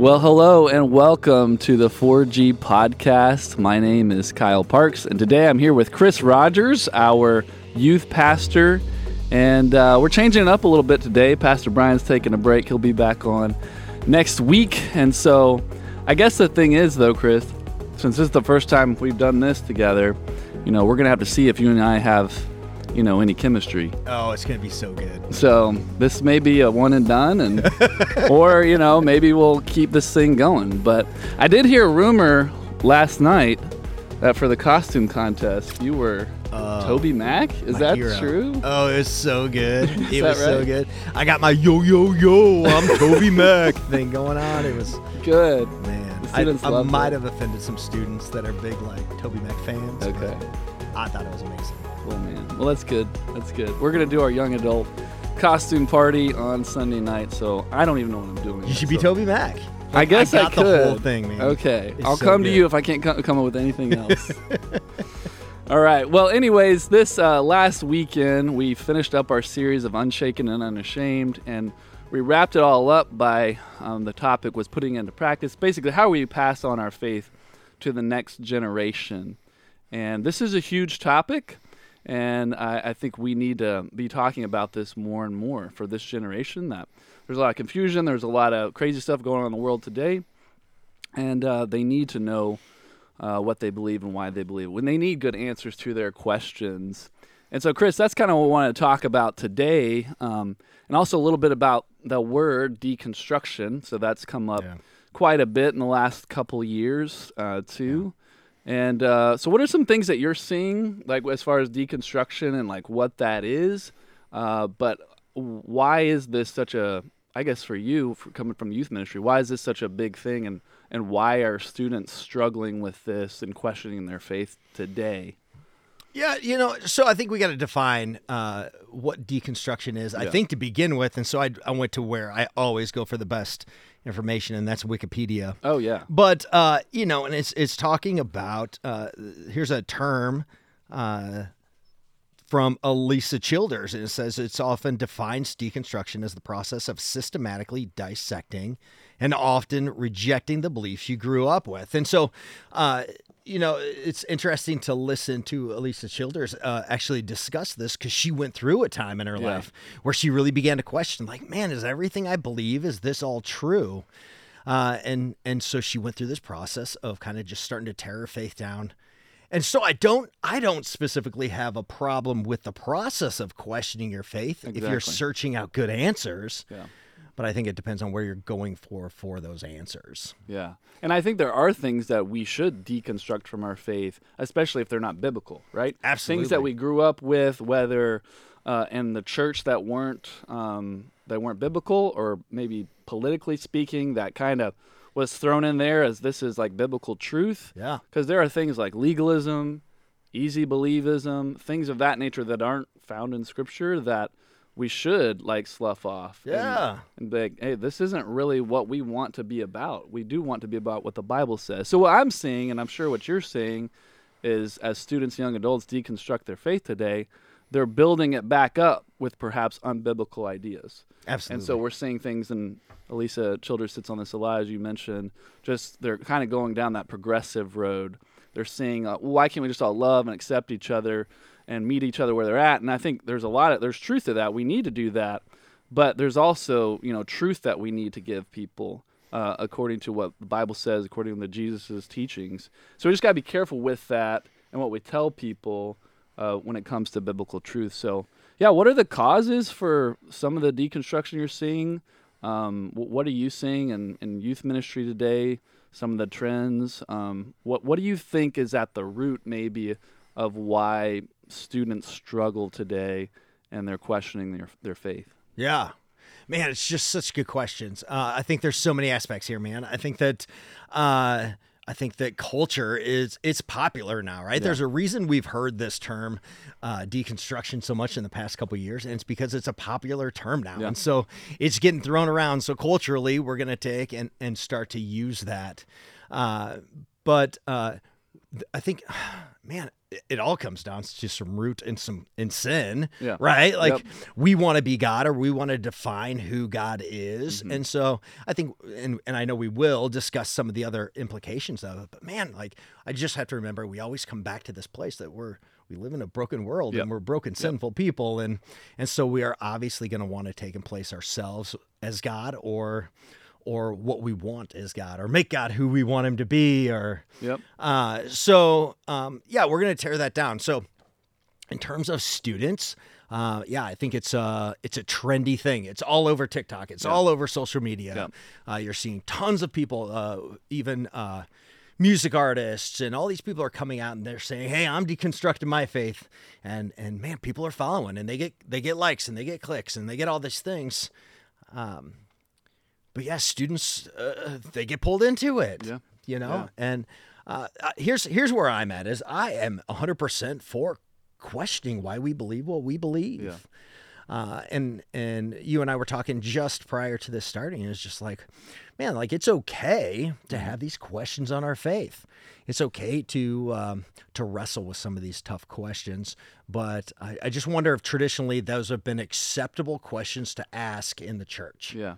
Well, hello and welcome to the 4G podcast. My name is Kyle Parks, and today I'm here with Chris Rogers, our youth pastor. And uh, we're changing it up a little bit today. Pastor Brian's taking a break. He'll be back on next week. And so I guess the thing is, though, Chris, since this is the first time we've done this together, you know, we're going to have to see if you and I have you know any chemistry. Oh, it's gonna be so good. So this may be a one and done, and or you know maybe we'll keep this thing going. But I did hear a rumor last night that for the costume contest you were uh, Toby Mac. Is that hero. true? Oh, it was so good. it was right? so good. I got my yo yo yo, I'm Toby Mac thing going on. It was good. Man, I, I might it. have offended some students that are big like Toby Mac fans. Okay. I thought it was amazing. Oh man. Well, that's good. That's good. We're gonna do our young adult costume party on Sunday night, so I don't even know what I'm doing. You should be Toby Mac. I guess I, I could. The whole thing, man. Okay, it's I'll so come good. to you if I can't come up with anything else. All right. Well, anyways, this uh, last weekend we finished up our series of Unshaken and Unashamed, and we wrapped it all up by um, the topic was putting into practice. Basically, how we pass on our faith to the next generation, and this is a huge topic. And I, I, think we need to be talking about this more and more for this generation. That there's a lot of confusion, there's a lot of crazy stuff going on in the world today, and uh, they need to know uh, what they believe and why they believe. When they need good answers to their questions. And so, Chris, that's kind of what we want to talk about today, um, and also a little bit about the word deconstruction. So that's come up yeah. quite a bit in the last couple years uh, too. And uh, so, what are some things that you're seeing, like as far as deconstruction and like what that is? Uh, but why is this such a, I guess for you, for coming from youth ministry, why is this such a big thing, and and why are students struggling with this and questioning their faith today? Yeah, you know, so I think we got to define uh, what deconstruction is. Yeah. I think to begin with, and so I, I went to where I always go for the best information, and that's Wikipedia. Oh yeah. But uh, you know, and it's it's talking about uh, here's a term uh, from Alisa Childers, and it says it's often defines deconstruction as the process of systematically dissecting and often rejecting the beliefs you grew up with. And so, uh, you know, it's interesting to listen to Alisa Childers uh, actually discuss this because she went through a time in her yeah. life where she really began to question, like, man, is everything I believe is this all true? Uh, and and so she went through this process of kind of just starting to tear her faith down. And so I don't I don't specifically have a problem with the process of questioning your faith exactly. if you're searching out good answers. Yeah but I think it depends on where you're going for for those answers. Yeah. And I think there are things that we should deconstruct from our faith, especially if they're not biblical, right? Absolutely. Things that we grew up with, whether uh, in the church that weren't um, that weren't biblical, or maybe politically speaking, that kind of was thrown in there as this is like biblical truth. Yeah. Because there are things like legalism, easy believism, things of that nature that aren't found in Scripture that we should like slough off. Yeah. And, and, be like, hey, this isn't really what we want to be about. We do want to be about what the Bible says. So what I'm seeing, and I'm sure what you're seeing, is as students, young adults deconstruct their faith today, they're building it back up with perhaps unbiblical ideas. Absolutely. And so we're seeing things, and Alisa Childers sits on this a lot, as you mentioned. Just they're kind of going down that progressive road. They're seeing, uh, why can't we just all love and accept each other? And meet each other where they're at. And I think there's a lot of there's truth to that. We need to do that, but there's also you know truth that we need to give people. Uh, according to what the Bible says, according to Jesus' teachings. So we just got to be careful with that and what we tell people uh, when it comes to biblical truth. So, yeah, what are the causes for some of the deconstruction you're seeing? Um, what are you seeing in, in youth ministry today? Some of the trends. Um, what what do you think is at the root, maybe, of why students struggle today and they're questioning their, their faith? Yeah. Man, it's just such good questions. Uh, I think there's so many aspects here, man. I think that uh, I think that culture is it's popular now, right? Yeah. There's a reason we've heard this term uh, deconstruction so much in the past couple years, and it's because it's a popular term now, yeah. and so it's getting thrown around. So culturally, we're to take and and start to use that. Uh, but uh, I think, man, it, all comes down to some root and some in sin, Yeah. right? Like Yep. we want to be God or we want to define who God is, Mm-hmm. and so I think, and and I know we will discuss some of the other implications of it. But man, like I just have to remember, we always come back to this place that we're we live in a broken world Yep. and we're broken, sinful people, and and so we are obviously going to want to take in place ourselves as God or or what we want is God or make God who we want him to be or Yep. uh, so um, yeah, we're gonna tear that down. So in terms of students, uh, yeah, I think it's a it's a trendy thing. It's all over TikTok. It's all over social media. Uh, you're seeing tons of people, uh, even uh, music artists, and all these people are coming out and they're saying, "Hey, I'm deconstructing my faith," and and man, people are following and they get they get likes and they get clicks and they get all these things. Um, but yeah, students uh, they get pulled into it. Yeah. you know, Yeah. and uh, uh, here's here's where I'm at is I am 100% for questioning why we believe what we believe. Yeah. Uh, and and you and I were talking just prior to this starting. and It's just like, man, like it's okay to Mm-hmm. have these questions on our faith. It's okay to um, to wrestle with some of these tough questions. But I, I just wonder if traditionally those have been acceptable questions to ask in the church. Yeah,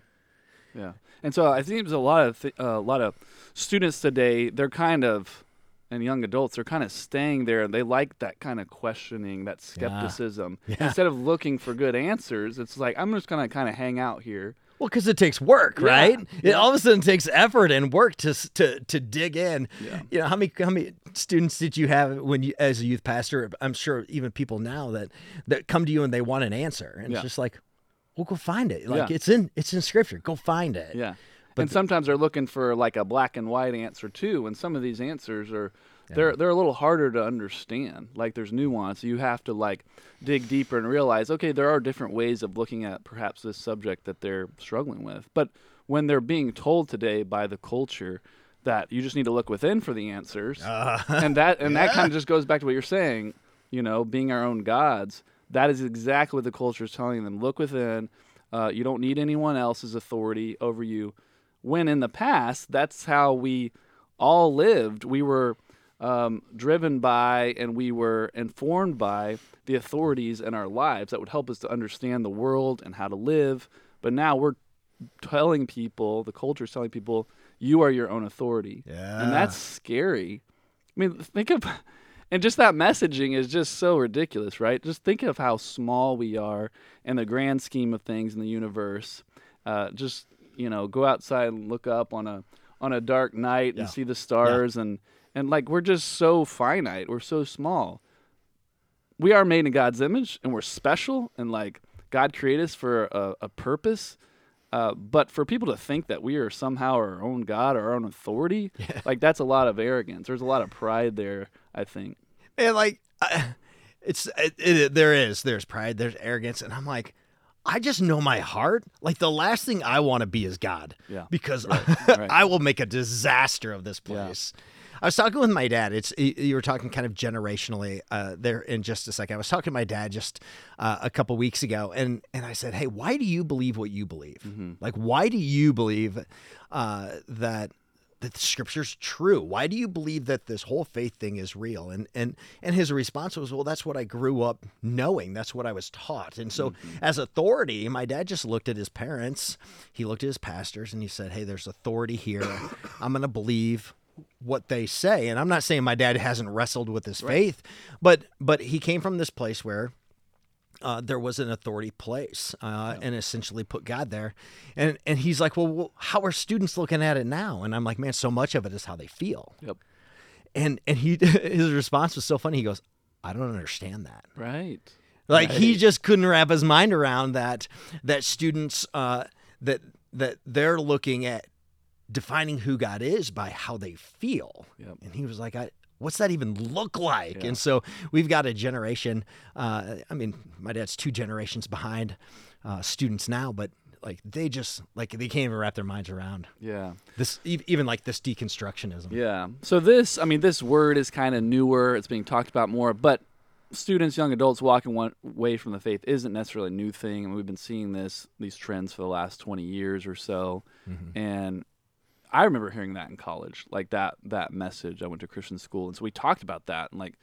yeah. And so I think there's a lot of th- uh, a lot of students today. They're kind of and young adults. They're kind of staying there. And they like that kind of questioning, that skepticism. Yeah. Instead of looking for good answers, it's like I'm just gonna kind of hang out here. Well, because it takes work, Yeah, right? It all of a sudden takes effort and work to to to dig in. Yeah. You know, how many how many students did you have when you as a youth pastor? I'm sure even people now that that come to you and they want an answer, and Yeah. it's just like, well, go find it. Like Yeah. it's in it's in scripture. Go find it. Yeah. and sometimes they're looking for like a black and white answer too. And some of these answers are they're they're a little harder to understand. Like there's nuance. You have to like dig deeper and realize, okay, there are different ways of looking at perhaps this subject that they're struggling with. But when they're being told today by the culture that you just need to look within for the answers, and that and that kind of just goes back to what you're saying, you know, being our own gods. That is exactly what the culture is telling them. Look within. Uh, you don't need anyone else's authority over you. When in the past, that's how we all lived. We were um, driven by and we were informed by the authorities in our lives that would help us to understand the world and how to live. But now we're telling people, the culture is telling people, you are your own authority. Yeah. And that's scary. I mean, think of, and just that messaging is just so ridiculous, right? Just think of how small we are in the grand scheme of things in the universe. Uh, just you know, go outside and look up on a on a dark night Yeah. and see the stars, and and like we're just so finite. We're so small. We are made in God's image, and we're special, and like God created us for a, a purpose. Uh, but for people to think that we are somehow our own God or our own authority, like that's a lot of arrogance. There's a lot of pride there. I think. And like, I, it's it, it, there is there's pride, there's arrogance, and I'm like, I just know my heart. Like the last thing I want to be is God. Yeah. Because right. I will make a disaster of this Yeah. place. I was talking with my dad. It's you- you were talking kind of generationally uh, there in just a second. I was talking to my dad just uh, a couple weeks ago, and and I said, "Hey, why do you believe what you believe? Mm-hmm. Like, why do you believe uh, that that the scripture's true? Why do you believe that this whole faith thing is real?" And and and his response was, "Well, that's what I grew up knowing. That's what I was taught." And so, mm-hmm. as authority, my dad just looked at his parents. He looked at his pastors, and he said, "Hey, there's authority here. I'm going to believe." what they say and i'm not saying my dad hasn't wrestled with his faith but but he came from this place where uh, there was an authority place uh, and essentially put god there and and he's like well, well how are students looking at it now and i'm like man so much of it is how they feel Yep. and and he his response was so funny he goes i don't understand that Right. like he just couldn't wrap his mind around that that students uh, that that they're looking at defining who God is by how they feel. Yep. And he was like, I, what's that even look like? Yeah. And so we've got a generation. Uh, I mean, my dad's two generations behind uh, students now, but like they just like they can't even wrap their minds around Yeah. this, even like this deconstructionism. Yeah. So this, I mean, this word is kind of newer. It's being talked about more, but students, young adults walking one away from the faith isn't necessarily a new thing. And we've been seeing this, these trends for the last 20 years or so. And I remember hearing that in college, like that that message. I went to Christian school, and so we talked about that, and like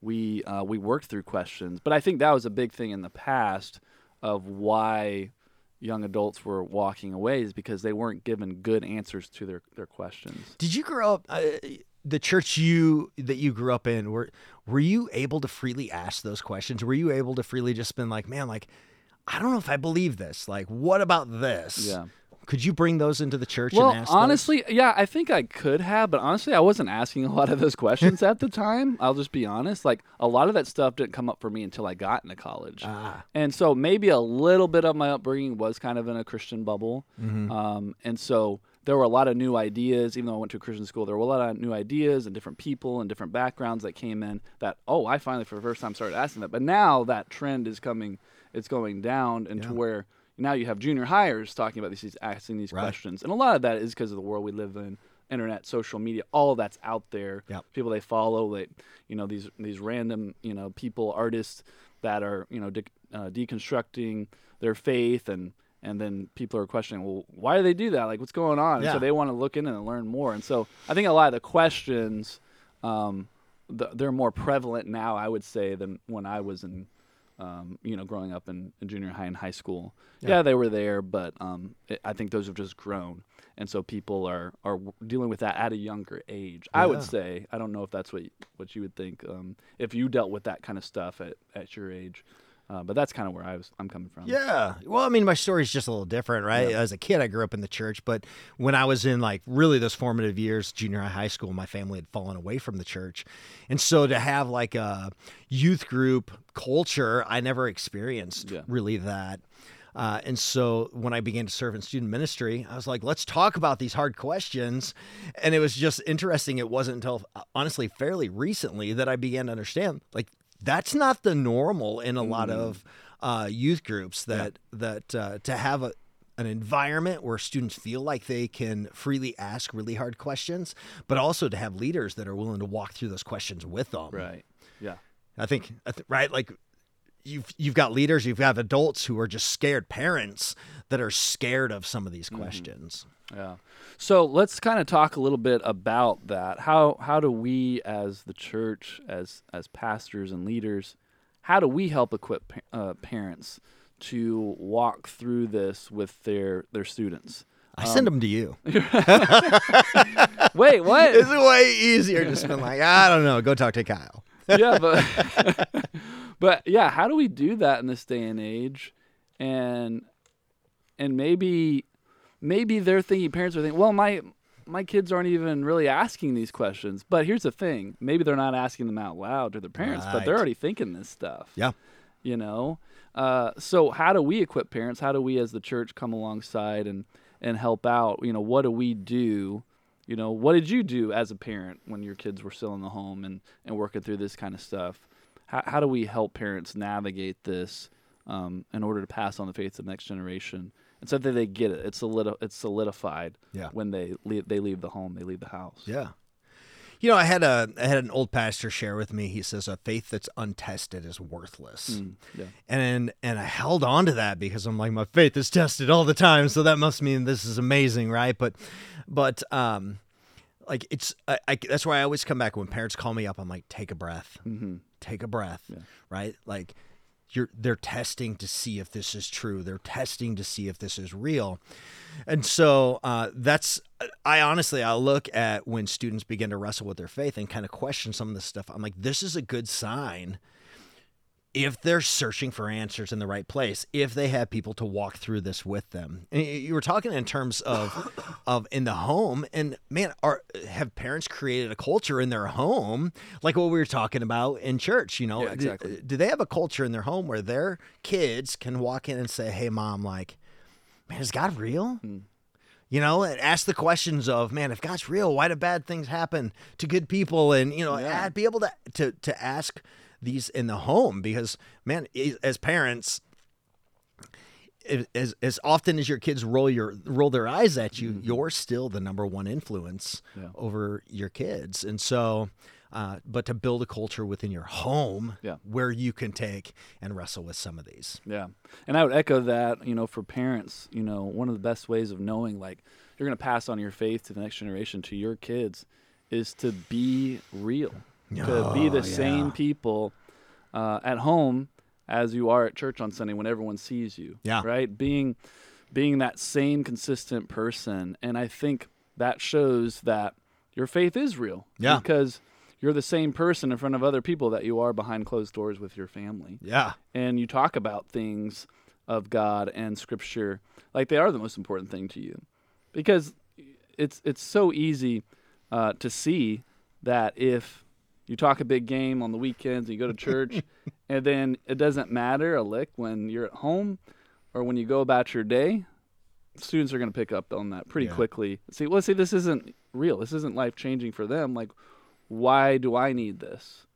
we uh, we worked through questions. But I think that was a big thing in the past of why young adults were walking away is because they weren't given good answers to their their questions. Did you grow up? Uh, the church you that you grew up in were were you able to freely ask those questions? Were you able to freely just been like, man, like I don't know if I believe this. Like, what about this? Yeah. Could you bring those into the church? Well, and ask honestly, yeah, I think I could have, but honestly, I wasn't asking a lot of those questions at the time. I'll just be honest. Like a lot of that stuff didn't come up for me until I got into college, Ah. and so maybe a little bit of my upbringing was kind of in a Christian bubble, Mm-hmm. um, and so there were a lot of new ideas. Even though I went to a Christian school, there were a lot of new ideas and different people and different backgrounds that came in. That oh, I finally for the first time started asking that. But now that trend is coming, it's going down into Yeah. where now you have junior hires talking about these, these asking these Right. questions, and a lot of that is because of the world we live in, internet, social media, all that's out there. Yep. People they follow, they, you know, these these random, you know, people, artists that are, you know, de- uh, deconstructing their faith, and and then people are questioning, well, why do they do that? Like, what's going on? Yeah. so they want to look in and learn more. And so I think a lot of the questions, um, th- they're more prevalent now, I would say, than when I was in um, you know, growing up in, in junior high and high school. Yeah. Yeah, they were there, but um, it, I think those have just grown, and so people are are dealing with that at a younger age. I would say. I don't know if that's what what you would think um, if you dealt with that kind of stuff at, at your age, uh, but that's kind of where I was. I'm coming from. Yeah. Well, I mean, my story's just a little different, right? As a kid, I grew up in the church, but when I was in like really those formative years, junior high, high school, my family had fallen away from the church. And so to have like a youth group culture, I never experienced Yeah. really that. Uh, and so when I began to serve in student ministry, I was like, let's talk about these hard questions. And it was just interesting. It wasn't until honestly fairly recently that I began to understand like that's not the normal in a lot of uh, youth groups that that uh, to have a an environment where students feel like they can freely ask really hard questions, but also to have leaders that are willing to walk through those questions with them. Right. Yeah. I think, right, like you've you've got leaders, you've got adults who are just scared parents that are scared of some of these questions. Yeah. So let's kind of talk a little bit about that. How how do we as the church, as as pastors and leaders, how do we help equip uh, parents to walk through this with their their students? I send them to you. Wait, what? It's way easier just been like, I don't know, go talk to Kyle. yeah, but but yeah, how do we do that in this day and age? And and maybe maybe they're thinking parents are thinking, well, my my kids aren't even really asking these questions. But here's the thing: maybe they're not asking them out loud to their parents, but they're already thinking this stuff. Yeah. You know. Uh, so how do we equip parents? How do we, as the church, come alongside and and help out? You know, what do we do? You know, what did you do as a parent when your kids were still in the home and, and working through this kind of stuff? How, how do we help parents navigate this um, in order to pass on the faith to the next generation? And so that they get it. It's solidi- it's solidified Yeah. when they leave, they leave the home, they leave the house. Yeah. You know, I had a I had an old pastor share with me. He says a faith that's untested is worthless. Mm, yeah. And and I held on to that because I'm like my faith is tested all the time, so that must mean this is amazing, right? But but um like it's I, I that's why I always come back when parents call me up I'm like take a breath. hmm Take a breath. Yeah. Right? Like you're they're testing to see if this is true. They're testing to see if this is real. And so uh, that's I honestly I look at when students begin to wrestle with their faith and kind of question some of this stuff. I'm like, this is a good sign if they're searching for answers in the right place, if they have people to walk through this with them. And you were talking in terms of of in the home, and man, are have parents created a culture in their home like what we were talking about in church? You know, Yeah, exactly. do, do they have a culture in their home where their kids can walk in and say, "Hey, mom, like, man, is God real?" Hmm. You know, and ask the questions of, man, if God's real, why do bad things happen to good people? And you know, Yeah. be able to to to ask these in the home because, man, as parents, as as often as your kids roll your roll their eyes at you, you're still the number one influence Yeah. over your kids, and so. uh, but to build a culture within your home Yeah. where you can take and wrestle with some of these. Yeah. And I would echo that, you know, for parents, you know, one of the best ways of knowing like you're going to pass on your faith to the next generation to your kids is to be real. To be Oh, the yeah. same people uh, at home as you are at church on Sunday when everyone sees you. Yeah. Right? Being being that same consistent person. And I think that shows that your faith is real. Yeah. Because you're the same person in front of other people that you are behind closed doors with your family Yeah. and you talk about things of God and Scripture like they are the most important thing to you, because it's it's so easy uh, to see that if you talk a big game on the weekends, you go to church, and then it doesn't matter a lick when you're at home or when you go about your day. Students are going to pick up on that pretty Yeah. quickly. See, well, see, this isn't real. This isn't life changing for them. Like, why do I need this?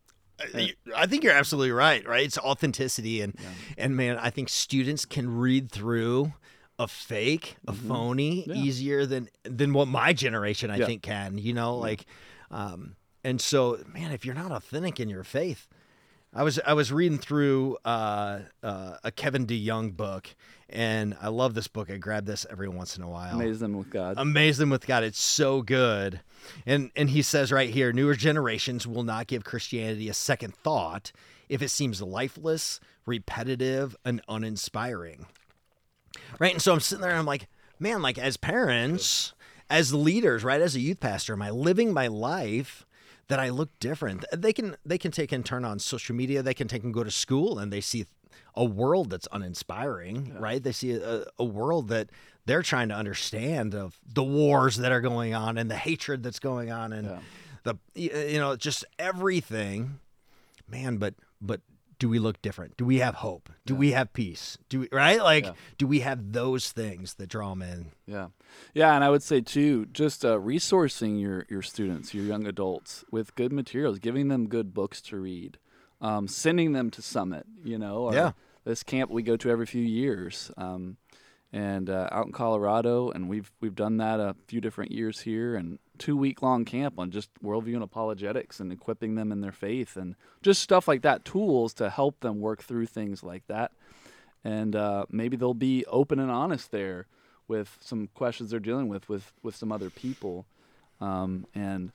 Uh, eh. I- I think you're absolutely right. Right, it's authenticity, and and man, I think students can read through a fake, a mm-hmm. phony, Yeah. easier than than what my generation I Yeah. think can. You know, like, um, and so man, if you're not authentic in your faith, I was I was reading through uh, uh, a Kevin DeYoung book, and I love this book. I grab this every once in a while. Amaze them with God. Amaze them with God. It's so good. And and he says right here, newer generations will not give Christianity a second thought if it seems lifeless, repetitive, and uninspiring. Right? And so I'm sitting there and I'm like, man, like as parents, as leaders, right, as a youth pastor, am I living my life that I look different? They can they can take and turn on social media, they can take and go to school and they see a world that's uninspiring, right? They see a, a world that they're trying to understand of the wars that are going on and the hatred that's going on and Yeah. the you know just everything man but but do we look different do we have hope do we have peace do we right like Yeah. do we have those things that draw them in Yeah, yeah, and I would say too, just uh, resourcing your your students, your young adults, with good materials, giving them good books to read, um, sending them to Summit. You know, or Yeah. this camp we go to every few years, um, and uh, out in Colorado, and we've we've done that a few different years here, and two week long camp on just worldview and apologetics and equipping them in their faith and just stuff like that, tools to help them work through things like that. And uh, maybe they'll be open and honest there with some questions they're dealing with with with some other people. Um, and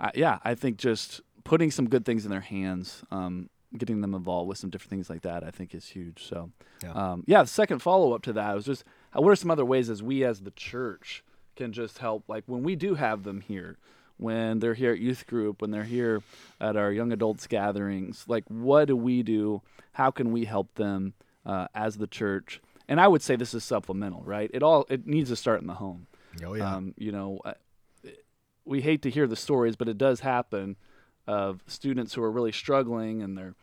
I, yeah i think just putting some good things in their hands um, getting them involved with some different things like that i think is huge. So Yeah. um, yeah the second follow-up to that was just what are some other ways as we as the church can just help like when we do have them here when they're here at youth group when they're here at our young adults gatherings like what do we do? How can we help them uh, as the church? And i would say this is supplemental right? It all it needs to start in the home. Oh um, you know uh, we hate to hear the stories but it does happen of students who are really struggling and they're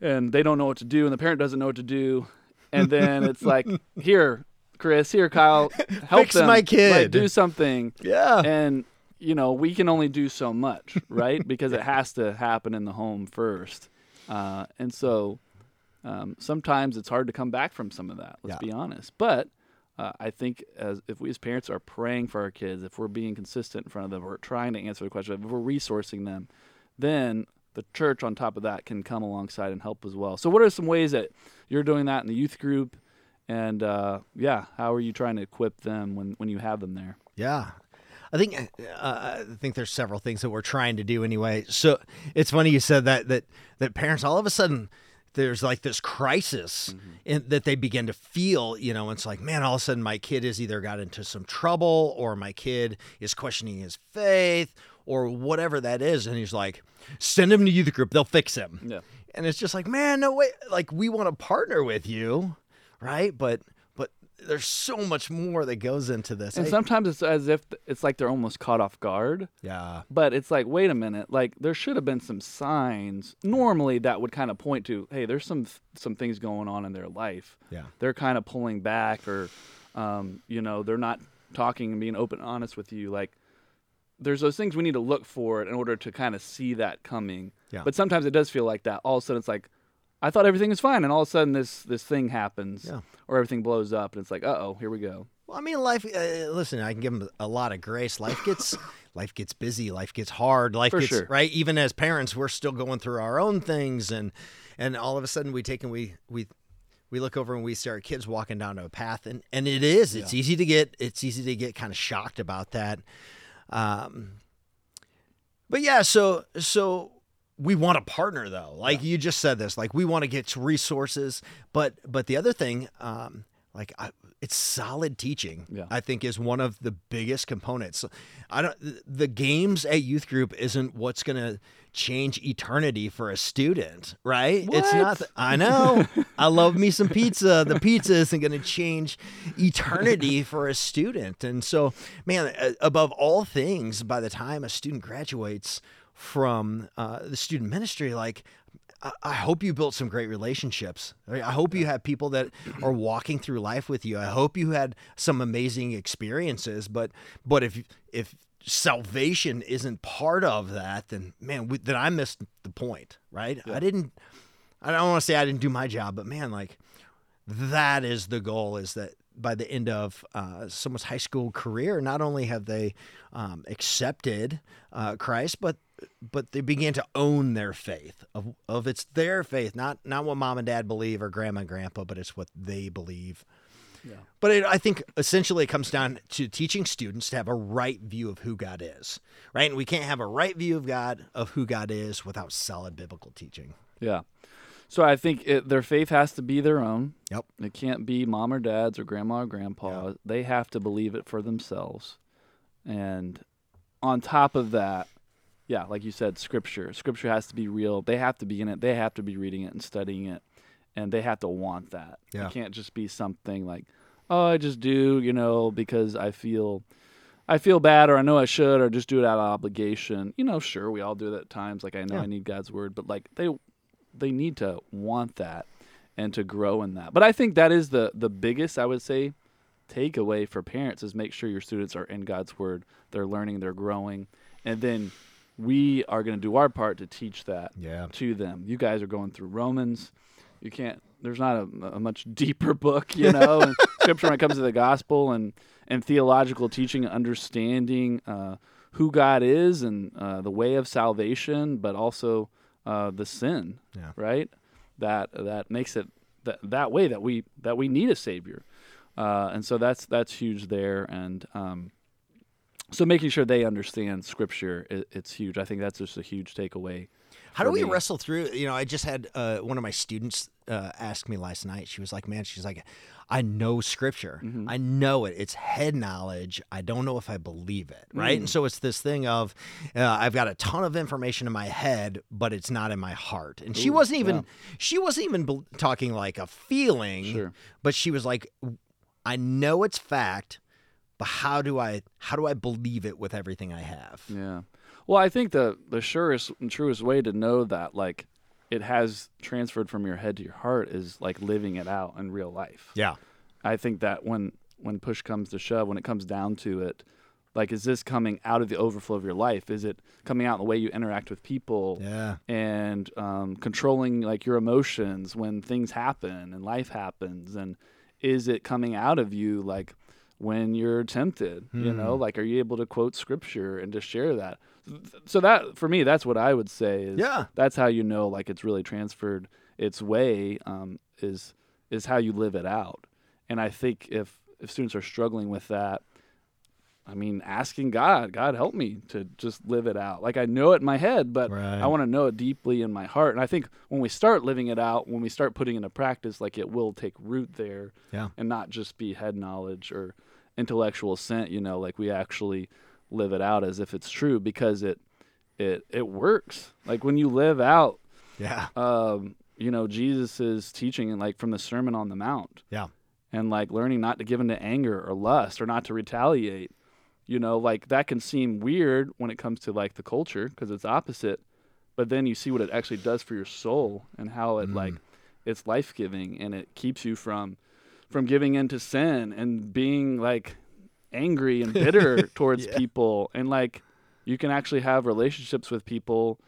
and they don't know what to do and the parent doesn't know what to do. And then it's like here chris. Here kyle help Fix them. My like, do something. Yeah. And you know we can only do so much right? Because it has to happen in the home first. Uh, and so um, sometimes it's hard to come back from some of that let's Yeah. be honest. But uh, i think as if we as parents are praying for our kids if we're being consistent in front of them we're trying to answer the question if we're resourcing them then the church on top of that can come alongside and help as well. So what are some ways that you're doing that in the youth group and uh, yeah how are you trying to equip them when, when you have them there Yeah. I think uh, I think there's several things that we're trying to do anyway. So it's funny you said that that that parents all of a sudden there's like this crisis in, that they begin to feel. You know, it's like man, all of a sudden my kid has either got into some trouble or my kid is questioning his faith or whatever that is, and he's like, send him to youth group, they'll fix him. yeah And it's just like, man, no way. Like we want to partner with you, right? But but there's so much more that goes into this. And I- sometimes it's as if it's like they're almost caught off guard. yeah. But it's like, wait a minute, like there should have been some signs normally that would kind of point to, hey, there's some some things going on in their life. Yeah. They're kind of pulling back, or, um, you know, they're not talking and being open and honest with you. Like, there's those things we need to look for in order to kind of see that coming. Yeah. But sometimes it does feel like that. All of a sudden, it's like, I thought everything was fine, and all of a sudden this this thing happens, Yeah. or everything blows up, and it's like, uh oh, here we go. Well, I mean, life. Uh, listen, I can give them a lot of grace. Life gets, life gets busy. Life gets hard. Life For gets sure. right. Even as parents, we're still going through our own things, and and all of a sudden we take and we we we look over and we see our kids walking down a path, and and it is. It's easy to get. It's easy to get kind of shocked about that. Um, but yeah, so so we want a partner though. Like you just said this, like we want to get resources, but but the other thing, um, like I, it's solid teaching. Yeah. I think is one of the biggest components. I don't. The games at youth group isn't what's gonna change eternity for a student, right? It's not. What? th- I know. I love me some pizza. The pizza isn't gonna change eternity for a student, and so man, above all things, by the time a student graduates from uh, the student ministry, like I- I hope you built some great relationships. I I hope you have people that are walking through life with you. I hope you had some amazing experiences. But but if if salvation isn't part of that, then man, we, then I missed the point, right? I didn't. I don't want to say I didn't do my job, but man, like that is the goal. Is that by the end of uh, someone's high school career, not only have they um, accepted uh, Christ, but but they began to own their faith of of it's their faith, not not what mom and dad believe or grandma and grandpa, but it's what they believe. Yeah. But it, I think essentially it comes down to teaching students to have a right view of who God is, right? And we can't have a right view of God of who God is without solid biblical teaching. Yeah. So I think it, their faith has to be their own. Yep. It can't be mom or dad's or grandma or grandpa. They have to believe it for themselves. And on top of that, yeah, like you said, scripture. Scripture has to be real. They have to be in it. They have to be reading it and studying it. And they have to want that. Yeah. It can't just be something like, oh, I just do, you know, because I feel I feel bad or I know I should or just do it out of obligation. You know, sure, we all do that at times. Like I know Yeah. I need God's word, but like they they need to want that and to grow in that. But I think that is the the biggest I would say takeaway for parents is make sure your students are in God's word. They're learning, they're growing, and then we are going to do our part to teach that Yeah. to them. You guys are going through Romans. You can't. There's not a, a much deeper book, you know, in scripture when it comes to the gospel and and theological teaching, and understanding uh, who God is and uh, the way of salvation, but also uh, the sin, Yeah. right? That that makes it that that way that we that we need a savior, uh, and so that's that's huge there, and um, so making sure they understand scripture, it, it's huge. I think that's just a huge takeaway. How do we me. wrestle through? You know, I just had uh, one of my students uh, ask me last night. She was like, "Man, she's like, I know scripture. Mm-hmm. I know it. It's head knowledge. I don't know if I believe it, right?" Mm. And so it's this thing of, uh, I've got a ton of information in my head, but it's not in my heart. And she wasn't even, yeah. she wasn't even bel talking like a feeling, Sure. but she was like, "I know it's fact." But how do I how do I believe it with everything I have? Yeah. Well, I think the the surest and truest way to know that like it has transferred from your head to your heart is like living it out in real life. Yeah. I think that when when push comes to shove, when it comes down to it, like is this coming out of the overflow of your life? Is it coming out in the way you interact with people? Yeah. and um, controlling like your emotions when things happen and life happens and is it coming out of you like when you're tempted you know like are you able to quote scripture and to share that so that for me that's what i would say is Yeah. that's how you know like it's really transferred its way um, is is how you live it out and i think if if students are struggling with that I mean, asking God, God help me to just live it out. Like I know it in my head, but Right. I want to know it deeply in my heart. And I think when we start living it out, when we start putting it into practice, like it will take root there Yeah. and not just be head knowledge or intellectual assent, you know, like we actually live it out as if it's true because it it it works. Like when you live out Yeah. um, you know, Jesus's teaching and like from the Sermon on the Mount Yeah. and like learning not to give into anger or lust or not to retaliate. You know, like that can seem weird when it comes to like the culture because it's opposite, but then you see what it actually does for your soul and how it like it's life giving and it keeps you from from giving into sin and being like angry and bitter towards Yeah. people. And like you can actually have relationships with people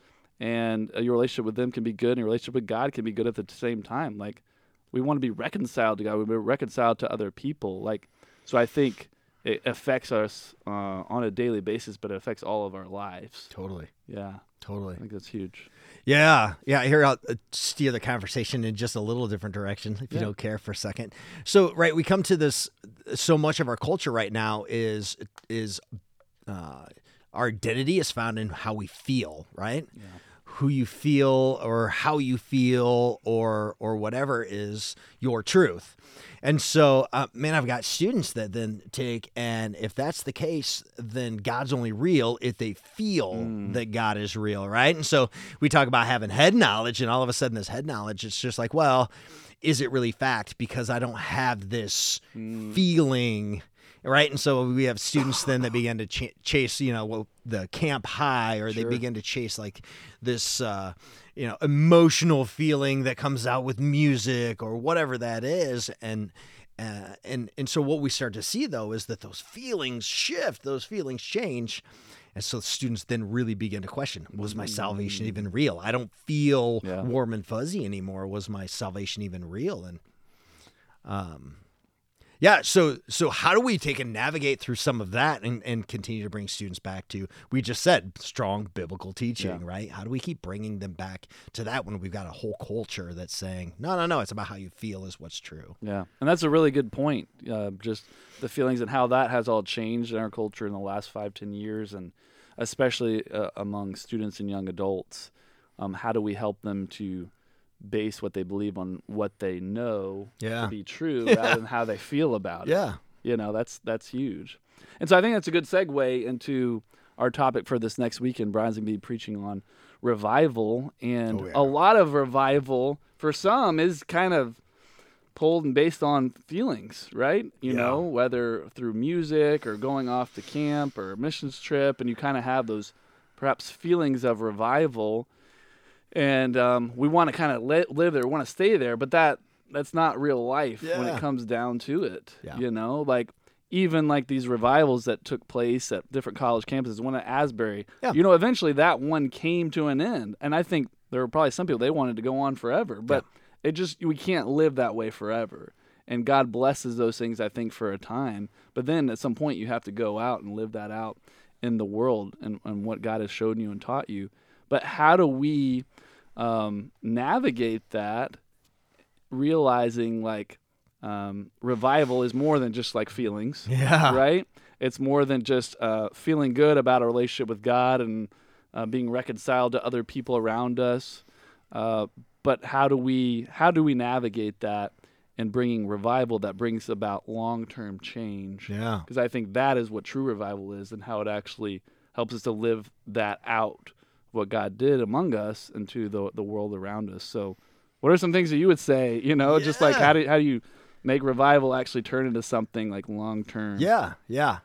and uh, your relationship with them can be good and your relationship with God can be good at the same time. Like we want to be reconciled to God. We want to be reconciled to other people. Like So I think it affects us uh, on a daily basis, but it affects all of our lives. Totally. Yeah, Totally. I think that's huge. Yeah, yeah. Here, I'll uh, steer the conversation in just a little different direction, if you don't care for a second. So, right, we come to this. So much of our culture right now is is uh, our identity is found in how we feel, right? Who you feel, or how you feel, or or whatever is your truth. And so, uh, man, I've got students that then take, and if that's the case, then God's only real if they feel that God is real, right? And so we talk about having head knowledge, and all of a sudden, this head knowledge, it's just like, well, is it really fact? Because I don't have this feeling. Right, and so we have students then that begin to ch- chase, you know, the camp high, or they begin to chase like this, uh, you know, emotional feeling that comes out with music or whatever that is, and uh, and and so what we start to see though is that those feelings shift, those feelings change, and so students then really begin to question: Was my salvation even real? I don't feel Yeah. warm and fuzzy anymore. Was my salvation even real? And um, yeah. So so how do we take and navigate through some of that and and continue to bring students back to we just said strong biblical teaching, Yeah. right? How do we keep bringing them back to that when we've got a whole culture that's saying no, no, no, it's about how you feel is what's true. Yeah, and that's a really good point. Uh, just the feelings and how that has all changed in our culture in the last five, ten years, and especially uh, among students and young adults. Um, how do we help them to base what they believe on what they know Yeah. to be true, rather than how they feel about it? Yeah. You know, that's that's huge. And so I think that's a good segue into our topic for this next weekend. Brian's gonna be preaching on revival, and Oh, yeah. a lot of revival for some is kind of pulled and based on feelings, right? You Yeah. know, whether through music or going off to camp or a missions trip, and you kind of have those perhaps feelings of revival, and um, we want to kind of li- live there, want to stay there, but that that's not real life when it comes down to it. Yeah. You know, like even like these revivals that took place at different college campuses, one at Asbury, Yeah. you know, eventually that one came to an end, and I think there were probably some people they wanted to go on forever, but it just we can't live that way forever. And God blesses those things, I think, for a time. But then at some point, you have to go out and live that out in the world and, and what God has shown you and taught you. But how do we um, navigate that, realizing like um, revival is more than just like feelings, Yeah. right? It's more than just uh, feeling good about a relationship with God and uh, being reconciled to other people around us. Uh, but how do we how do we navigate that and bringing revival that brings about long term change? Yeah. because I think that is what true revival is, and how it actually helps us to live that out, what God did among us and to the the world around us. So, what are some things that you would say? You know, just like how do how do you make revival actually turn into something like long term? Yeah, yeah.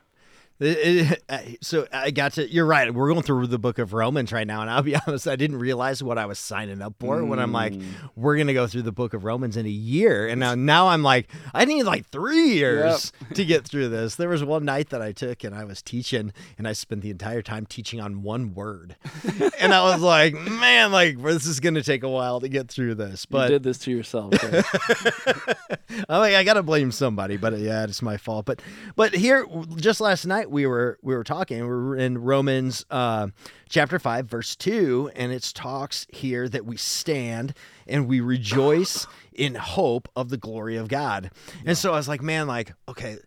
It- it- so I got to. You're right. We're going through the book of Romans right now, and I'll be honest. I didn't realize what I was signing up for when I'm like, mm. we're gonna go through the book of Romans in a year, and now now I'm like, I need like three years to get through this. There was one night that I took, and I was teaching, and I spent the entire time teaching on one word, and I was like, man, like this is gonna take a while to get through this, But you did this to yourself. right? I'm like, I gotta blame somebody, but yeah, it's my fault. But but here, just last night we were we were talking. We're in Romans uh, chapter five, verse two, and it talks here that we stand and we rejoice in hope of the glory of God. And so I was like, man, like okay,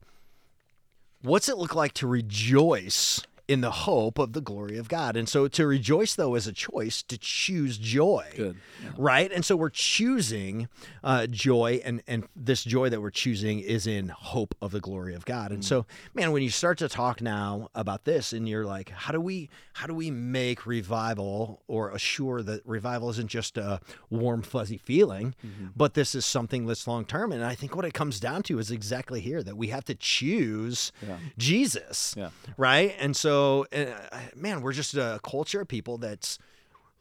what's it look like to rejoice? In the hope of the glory of God. And so to rejoice, though, is a choice to choose joy Good. right? And so we're choosing uh, joy, and and this joy that we're choosing is in hope of the glory of God. And so, man, when you start to talk now about this, and you're like, how do we how do we make revival or assure that revival isn't just a warm fuzzy feeling, but this is something that's long term? And I think what it comes down to is exactly here that we have to choose Yeah. Jesus, Yeah. right? And so, uh, man, we're just a culture of people that's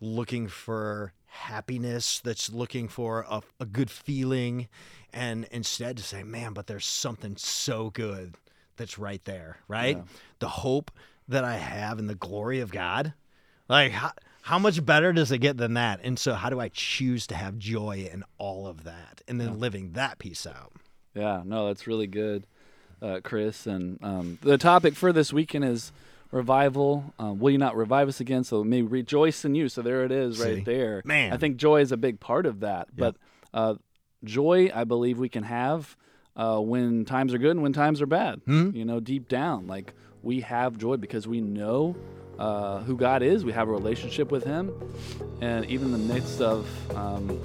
looking for happiness, that's looking for a, a good feeling, and instead to say, man, but there's something so good that's right there, right? Yeah. The hope that I have in the glory of God. Like, how, how much better does it get than that? And so, how do I choose to have joy in all of that and then living that piece out? Yeah, no, that's really good. uh, Chris. And um, the topic for this weekend is revival. Um, will you not revive us again? So may rejoice in you. So there it is, right See? there. Man. I think joy is a big part of that. But uh, joy, I believe we can have uh, when times are good and when times are bad. Mhm. You know, deep down, like we have joy because we know uh, who God is. We have a relationship with Him, and even in the midst of um,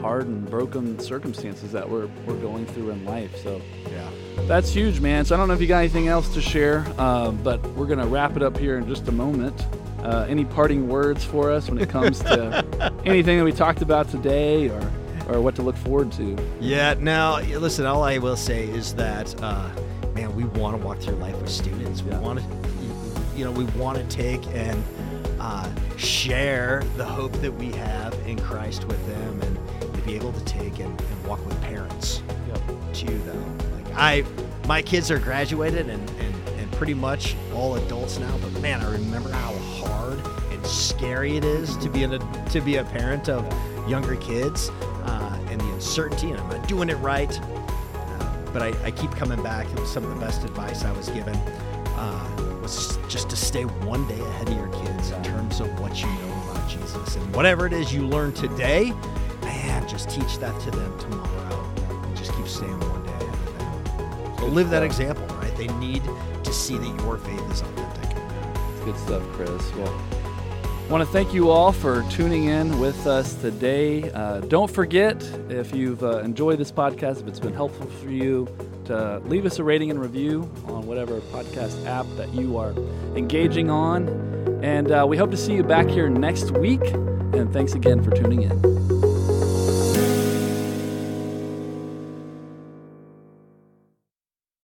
hard and broken circumstances that we're we're going through in life. So Yeah. that's huge, man. So I don't know if you got anything else to share, uh, but we're gonna wrap it up here in just a moment. Uh, any parting words for us when it comes to anything that we talked about today, or or what to look forward to? Yeah. Now, listen. All I will say is that, uh, man, we want to walk through life with students. We Yeah. want to, you know, we want to take and uh, share the hope that we have in Christ with them, and to be able to take and, and walk with parents too. Though, like I, my kids are graduated and, and and pretty much all adults now. But man, I remember how hard and scary it is to be an, to be a parent of younger kids uh, and the uncertainty, and I'm not doing it right. Uh, but I, I keep coming back. It was some of the best advice I was given uh, was just to stay one day ahead of your kids in terms of what you know about Jesus and whatever it is you learn today. Just teach that to them tomorrow, and just keep staying one day ahead of them. So live that example, right? They need to see that your faith is authentic. Good stuff, Chris. Well, I want to thank you all for tuning in with us today. Uh, don't forget, if you've uh, enjoyed this podcast, if it's been helpful for you, to leave us a rating and review on whatever podcast app that you are engaging on. And uh, we hope to see you back here next week. And thanks again for tuning in.